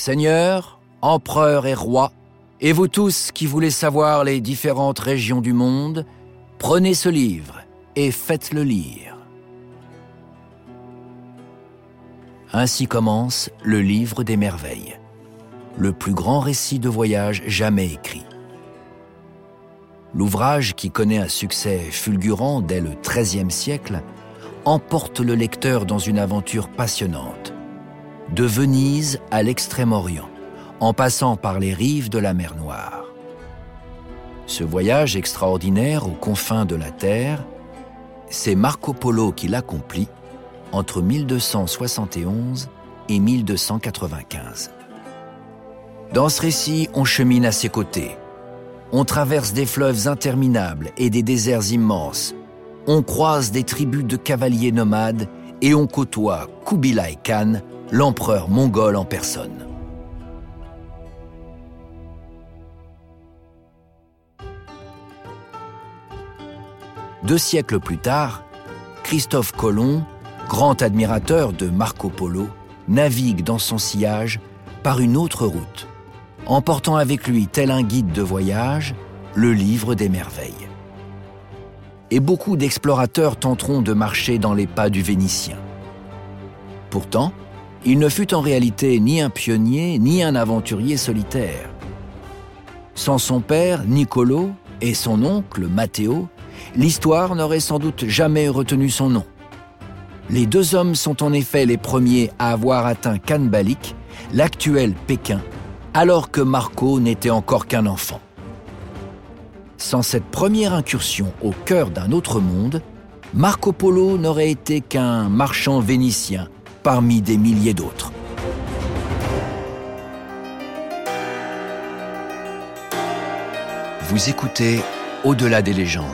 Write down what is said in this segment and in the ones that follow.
Seigneurs, empereurs et rois, et vous tous qui voulez savoir les différentes régions du monde, prenez ce livre et faites-le lire. Ainsi commence le livre des merveilles, le plus grand récit de voyage jamais écrit. L'ouvrage, qui connaît un succès fulgurant dès le XIIIe siècle, emporte le lecteur dans une aventure passionnante, de Venise à l'Extrême-Orient, en passant par les rives de la mer Noire. Ce voyage extraordinaire aux confins de la Terre, c'est Marco Polo qui l'accomplit entre 1271 et 1295. Dans ce récit, on chemine à ses côtés. On traverse des fleuves interminables et des déserts immenses. On croise des tribus de cavaliers nomades et on côtoie Kubilai Khan, l'empereur mongol en personne. Deux siècles plus tard, Christophe Colomb, grand admirateur de Marco Polo, navigue dans son sillage par une autre route, emportant avec lui, tel un guide de voyage, le livre des merveilles. Et beaucoup d'explorateurs tenteront de marcher dans les pas du Vénitien. Pourtant, il ne fut en réalité ni un pionnier ni un aventurier solitaire. Sans son père, Niccolo, et son oncle, Matteo, l'histoire n'aurait sans doute jamais retenu son nom. Les deux hommes sont en effet les premiers à avoir atteint Kanbalik, l'actuel Pékin, alors que Marco n'était encore qu'un enfant. Sans cette première incursion au cœur d'un autre monde, Marco Polo n'aurait été qu'un marchand vénitien parmi des milliers d'autres. Vous écoutez Au-delà des légendes.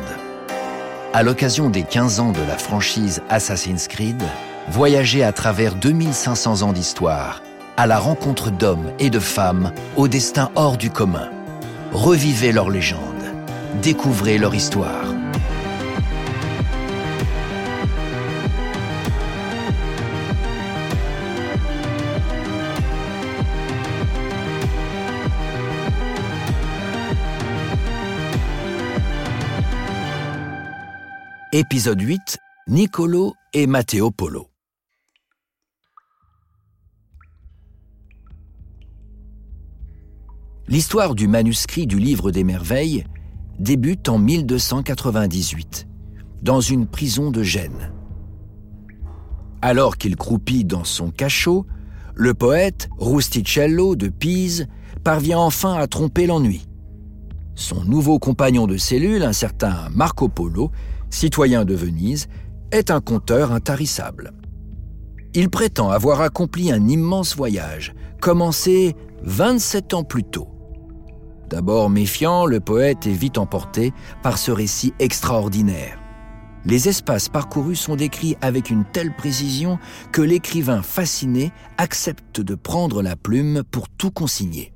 À l'occasion des 15 ans de la franchise Assassin's Creed, voyagez à travers 2500 ans d'histoire, à la rencontre d'hommes et de femmes au destin hors du commun. Revivez leurs légendes, découvrez leur histoire. Épisode 8 Nicolo et Matteo Polo. L'histoire du manuscrit du Livre des Merveilles débute en 1298, dans une prison de Gênes. Alors qu'il croupit dans son cachot, le poète Rusticello de Pise parvient enfin à tromper l'ennui. Son nouveau compagnon de cellule, un certain Marco Polo, citoyen de Venise, est un conteur intarissable. Il prétend avoir accompli un immense voyage, commencé 27 ans plus tôt. D'abord méfiant, le poète est vite emporté par ce récit extraordinaire. Les espaces parcourus sont décrits avec une telle précision que l'écrivain fasciné accepte de prendre la plume pour tout consigner.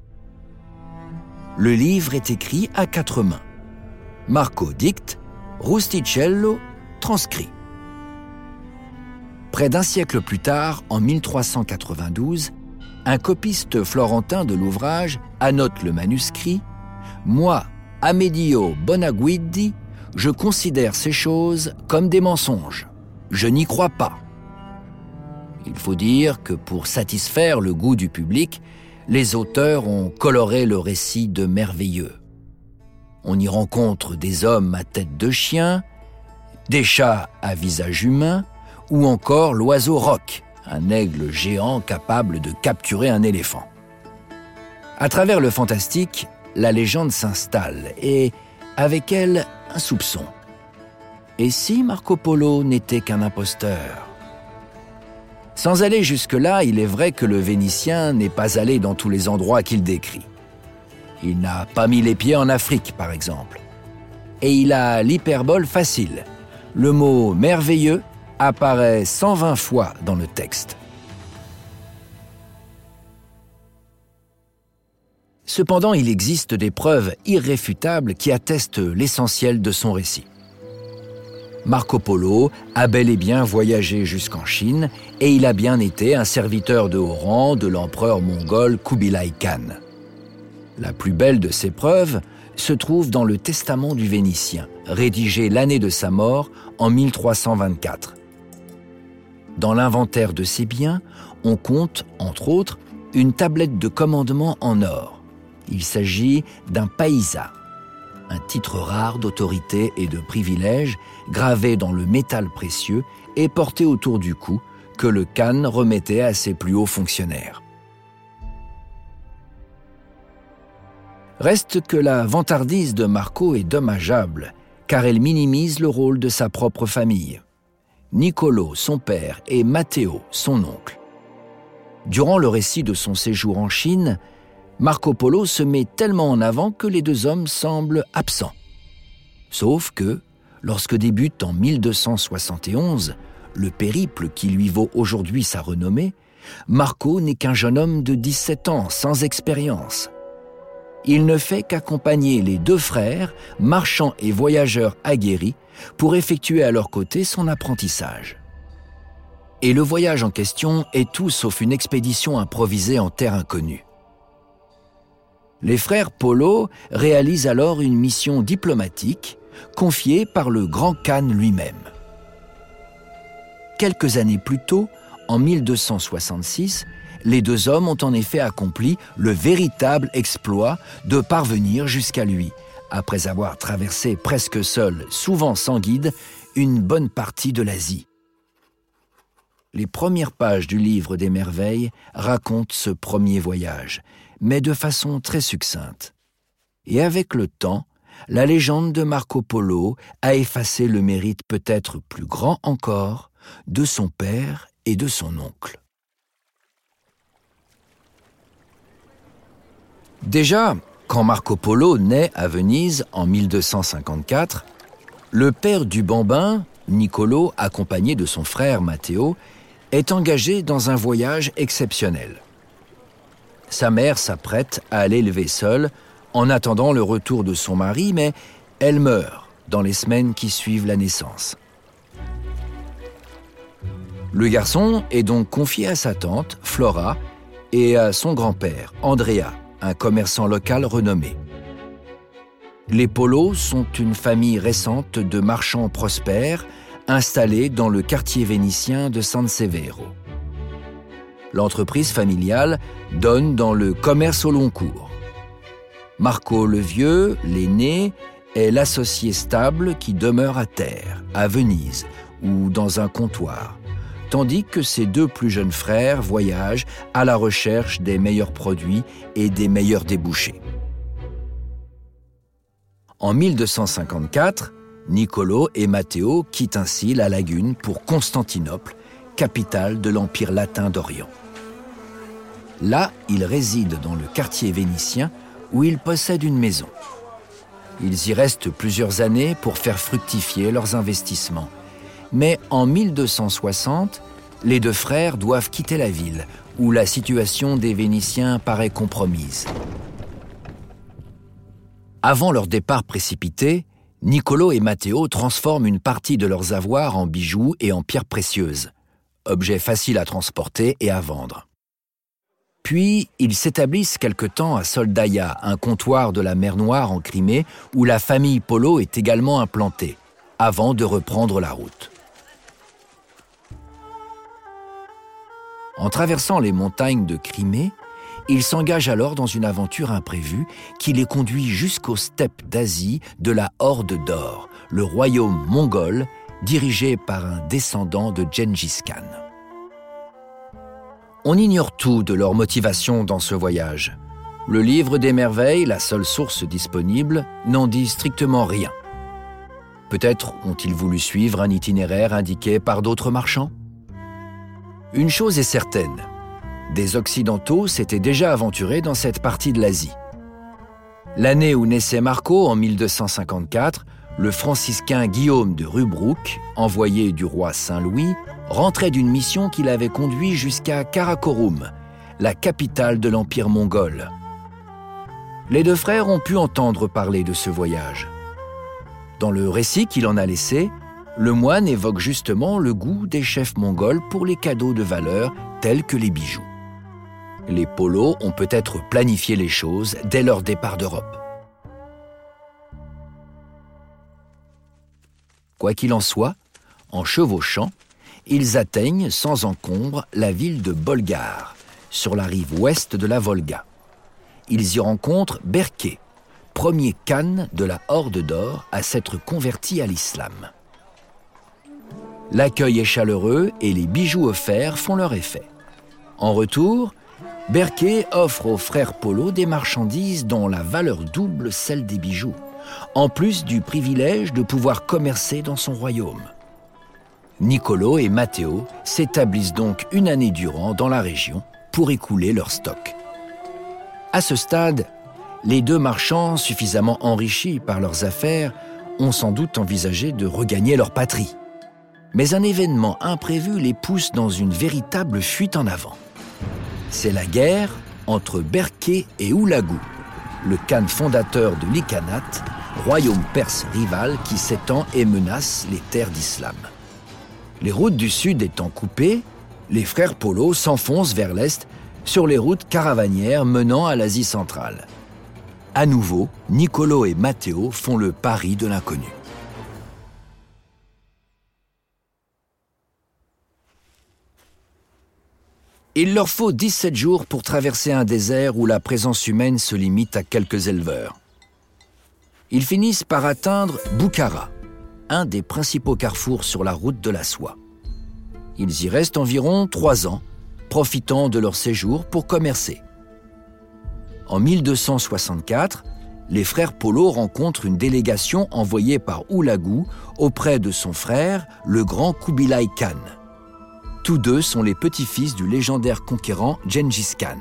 Le livre est écrit à quatre mains. Marco dicte, Rusticello transcrit. Près d'un siècle plus tard, en 1392, un copiste florentin de l'ouvrage annote le manuscrit Moi, Amedio Bonaguidi, je considère ces choses comme des mensonges. Je n'y crois pas. Il faut dire que pour satisfaire le goût du public, les auteurs ont coloré le récit de merveilleux. On y rencontre des hommes à tête de chien, des chats à visage humain, ou encore l'oiseau roc, un aigle géant capable de capturer un éléphant. À travers le fantastique, la légende s'installe et, avec elle, un soupçon. Et si Marco Polo n'était qu'un imposteur? Sans aller jusque-là, il est vrai que le Vénitien n'est pas allé dans tous les endroits qu'il décrit. Il n'a pas mis les pieds en Afrique, par exemple. Et il a l'hyperbole facile. Le mot merveilleux apparaît 120 fois dans le texte. Cependant, il existe des preuves irréfutables qui attestent l'essentiel de son récit. Marco Polo a bel et bien voyagé jusqu'en Chine et il a bien été un serviteur de haut rang de l'empereur mongol Kubilai Khan. La plus belle de ces preuves se trouve dans le Testament du Vénitien, rédigé l'année de sa mort en 1324. Dans l'inventaire de ses biens, on compte, entre autres, une tablette de commandement en or. Il s'agit d'un païsa, un titre rare d'autorité et de privilège gravé dans le métal précieux et porté autour du cou que le Khan remettait à ses plus hauts fonctionnaires. Reste que la vantardise de Marco est dommageable, car elle minimise le rôle de sa propre famille. Nicolo, son père, et Matteo, son oncle. Durant le récit de son séjour en Chine, Marco Polo se met tellement en avant que les deux hommes semblent absents. Sauf que, lorsque débute en 1271 le périple qui lui vaut aujourd'hui sa renommée, Marco n'est qu'un jeune homme de 17 ans sans expérience il ne fait qu'accompagner les deux frères, marchands et voyageurs aguerris, pour effectuer à leur côté son apprentissage. Et le voyage en question est tout sauf une expédition improvisée en terre inconnue. Les frères Polo réalisent alors une mission diplomatique confiée par le grand Khan lui-même. Quelques années plus tôt, en 1266, les deux hommes ont en effet accompli le véritable exploit de parvenir jusqu'à lui, après avoir traversé presque seuls, souvent sans guide, une bonne partie de l'Asie. Les premières pages du livre des merveilles racontent ce premier voyage, mais de façon très succincte. Et avec le temps, la légende de Marco Polo a effacé le mérite peut-être plus grand encore de son père et de son oncle. Déjà, quand Marco Polo naît à Venise en 1254, le père du bambin, Niccolo, accompagné de son frère Matteo, est engagé dans un voyage exceptionnel. Sa mère s'apprête à l'élever seule en attendant le retour de son mari, mais elle meurt dans les semaines qui suivent la naissance. Le garçon est donc confié à sa tante, Flora, et à son grand-père, Andrea, un commerçant local renommé. Les Polos sont une famille récente de marchands prospères installés dans le quartier vénitien de San Severo. L'entreprise familiale donne dans le commerce au long cours. Marco le Vieux, l'aîné, est l'associé stable qui demeure à terre, à Venise ou dans un comptoir, tandis que ses deux plus jeunes frères voyagent à la recherche des meilleurs produits et des meilleurs débouchés. En 1254, Nicolo et Matteo quittent ainsi la lagune pour Constantinople, capitale de l'Empire latin d'Orient. Là, ils résident dans le quartier vénitien où ils possèdent une maison. Ils y restent plusieurs années pour faire fructifier leurs investissements mais en 1260, les deux frères doivent quitter la ville, où la situation des Vénitiens paraît compromise. Avant leur départ précipité, Niccolo et Matteo transforment une partie de leurs avoirs en bijoux et en pierres précieuses, objets faciles à transporter et à vendre. Puis, ils s'établissent quelque temps à Soldaïa, un comptoir de la mer Noire en Crimée, où la famille Polo est également implantée, avant de reprendre la route. En traversant les montagnes de Crimée, ils s'engagent alors dans une aventure imprévue qui les conduit jusqu'aux steppes d'Asie de la Horde d'Or, le royaume mongol dirigé par un descendant de Gengis Khan. On ignore tout de leur motivation dans ce voyage. Le livre des merveilles, la seule source disponible, n'en dit strictement rien. Peut-être ont-ils voulu suivre un itinéraire indiqué par d'autres marchands? Une chose est certaine, des Occidentaux s'étaient déjà aventurés dans cette partie de l'Asie. L'année où naissait Marco, en 1254, le franciscain Guillaume de Rubruck, envoyé du roi Saint-Louis, rentrait d'une mission qui l'avait conduit jusqu'à Karakorum, la capitale de l'Empire mongol. Les deux frères ont pu entendre parler de ce voyage. Dans le récit qu'il en a laissé, le moine évoque justement le goût des chefs mongols pour les cadeaux de valeur tels que les bijoux. Les polos ont peut-être planifié les choses dès leur départ d'Europe. Quoi qu'il en soit, en chevauchant, ils atteignent sans encombre la ville de Bolgar, sur la rive ouest de la Volga. Ils y rencontrent Berké, premier Khan de la Horde d'Or à s'être converti à l'islam. L'accueil est chaleureux et les bijoux offerts font leur effet. En retour, Berké offre aux frères Polo des marchandises dont la valeur double celle des bijoux, en plus du privilège de pouvoir commercer dans son royaume. Nicolo et Matteo s'établissent donc une année durant dans la région pour écouler leur stock. À ce stade, les deux marchands, suffisamment enrichis par leurs affaires, ont sans doute envisagé de regagner leur patrie. Mais un événement imprévu les pousse dans une véritable fuite en avant. C'est la guerre entre Berké et Oulagou, le khan fondateur de l'Ikanat, royaume perse rival qui s'étend et menace les terres d'islam. Les routes du sud étant coupées, les frères Polo s'enfoncent vers l'est sur les routes caravanières menant à l'Asie centrale. À nouveau, Nicolo et Matteo font le pari de l'inconnu. Il leur faut 17 jours pour traverser un désert où la présence humaine se limite à quelques éleveurs. Ils finissent par atteindre Bukhara, un des principaux carrefours sur la route de la soie. Ils y restent environ trois ans, profitant de leur séjour pour commercer. En 1264, les frères Polo rencontrent une délégation envoyée par Oulagou auprès de son frère, le grand Kubilai Khan. Tous deux sont les petits-fils du légendaire conquérant Gengis Khan.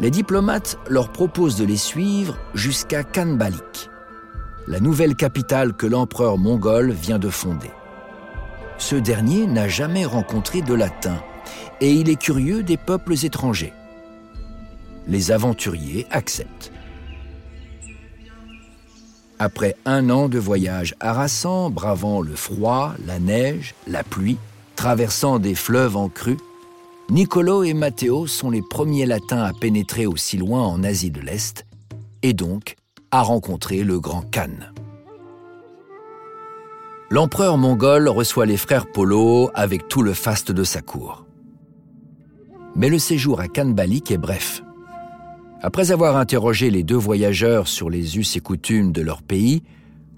Les diplomates leur proposent de les suivre jusqu'à Khanbalik, la nouvelle capitale que l'empereur mongol vient de fonder. Ce dernier n'a jamais rencontré de latin et il est curieux des peuples étrangers. Les aventuriers acceptent. Après un an de voyage harassant, bravant le froid, la neige, la pluie, traversant des fleuves en crue, Nicolo et Matteo sont les premiers latins à pénétrer aussi loin en Asie de l'Est et donc à rencontrer le grand Khan. L'empereur mongol reçoit les frères Polo avec tout le faste de sa cour. Mais le séjour à Khanbalik est bref. Après avoir interrogé les deux voyageurs sur les us et coutumes de leur pays,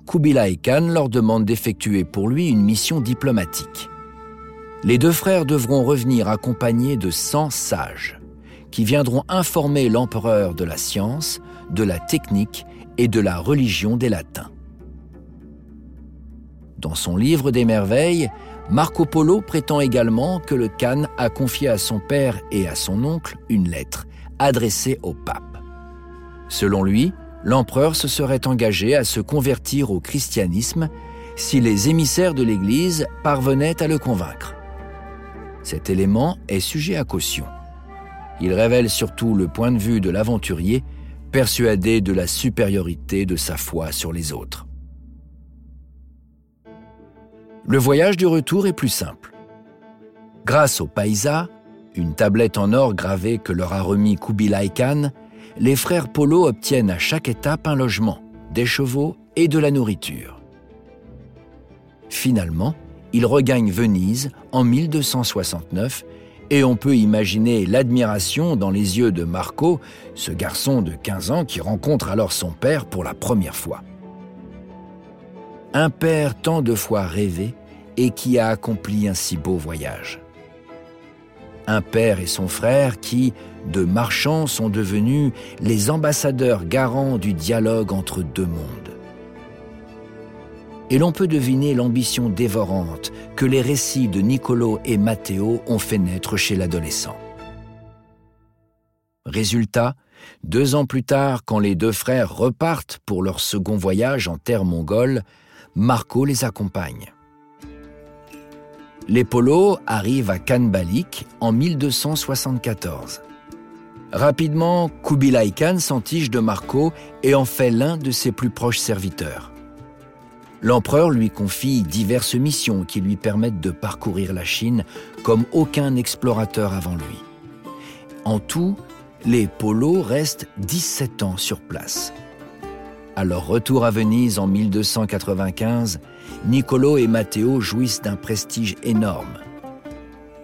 Kubilai Khan leur demande d'effectuer pour lui une mission diplomatique. Les deux frères devront revenir accompagnés de 100 sages, qui viendront informer l'empereur de la science, de la technique et de la religion des Latins. Dans son livre des merveilles, Marco Polo prétend également que le Khan a confié à son père et à son oncle une lettre adressée au pape. Selon lui, l'empereur se serait engagé à se convertir au christianisme si les émissaires de l'Église parvenaient à le convaincre. Cet élément est sujet à caution. Il révèle surtout le point de vue de l'aventurier persuadé de la supériorité de sa foi sur les autres. Le voyage du retour est plus simple. Grâce au paisa, une tablette en or gravée que leur a remis Kubilai Khan, les frères Polo obtiennent à chaque étape un logement, des chevaux et de la nourriture. Finalement, ils regagnent Venise en 1269 et on peut imaginer l'admiration dans les yeux de Marco, ce garçon de 15 ans qui rencontre alors son père pour la première fois. Un père tant de fois rêvé et qui a accompli un si beau voyage. Un père et son frère qui, de marchands, sont devenus les ambassadeurs garants du dialogue entre deux mondes. et l'on peut deviner l'ambition dévorante que les récits de Nicolo et Matteo ont fait naître chez l'adolescent. Résultat, deux ans plus tard, quand les deux frères repartent pour leur second voyage en terre mongole, Marco les accompagne. Les polos arrivent à Kanbalik en 1274. Rapidement, Kubilai Khan s'entiche de Marco et en fait l'un de ses plus proches serviteurs. L'empereur lui confie diverses missions qui lui permettent de parcourir la Chine comme aucun explorateur avant lui. En tout, les polos restent 17 ans sur place. À leur retour à Venise en 1295, Niccolo et Matteo jouissent d'un prestige énorme.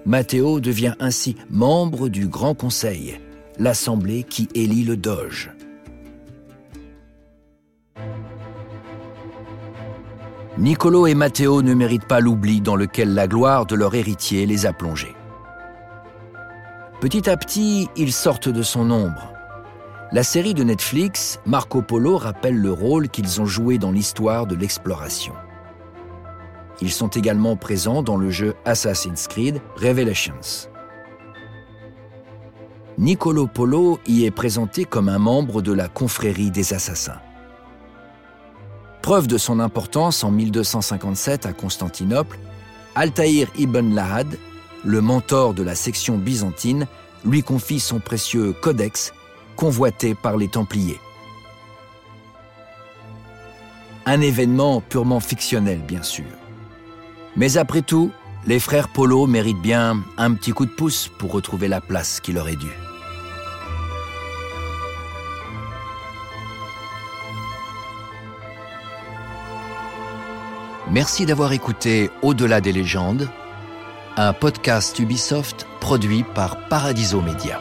Matteo devient ainsi membre du Grand Conseil, l'assemblée qui élit le doge. Niccolo et Matteo ne méritent pas l'oubli dans lequel la gloire de leur héritier les a plongés. Petit à petit, ils sortent de son ombre. La série de Netflix, Marco Polo, rappelle le rôle qu'ils ont joué dans l'histoire de l'exploration. Ils sont également présents dans le jeu Assassin's Creed Revelations. Niccolo Polo y est présenté comme un membre de la confrérie des assassins. Preuve de son importance, en 1257 à Constantinople, Altaïr ibn Lahad, le mentor de la section byzantine, lui confie son précieux codex, convoité par les Templiers. Un événement purement fictionnel, bien sûr. Mais après tout, les frères Polo méritent bien un petit coup de pouce pour retrouver la place qui leur est due. Merci d'avoir écouté Au-delà des légendes, un podcast Ubisoft produit par Paradiso Media.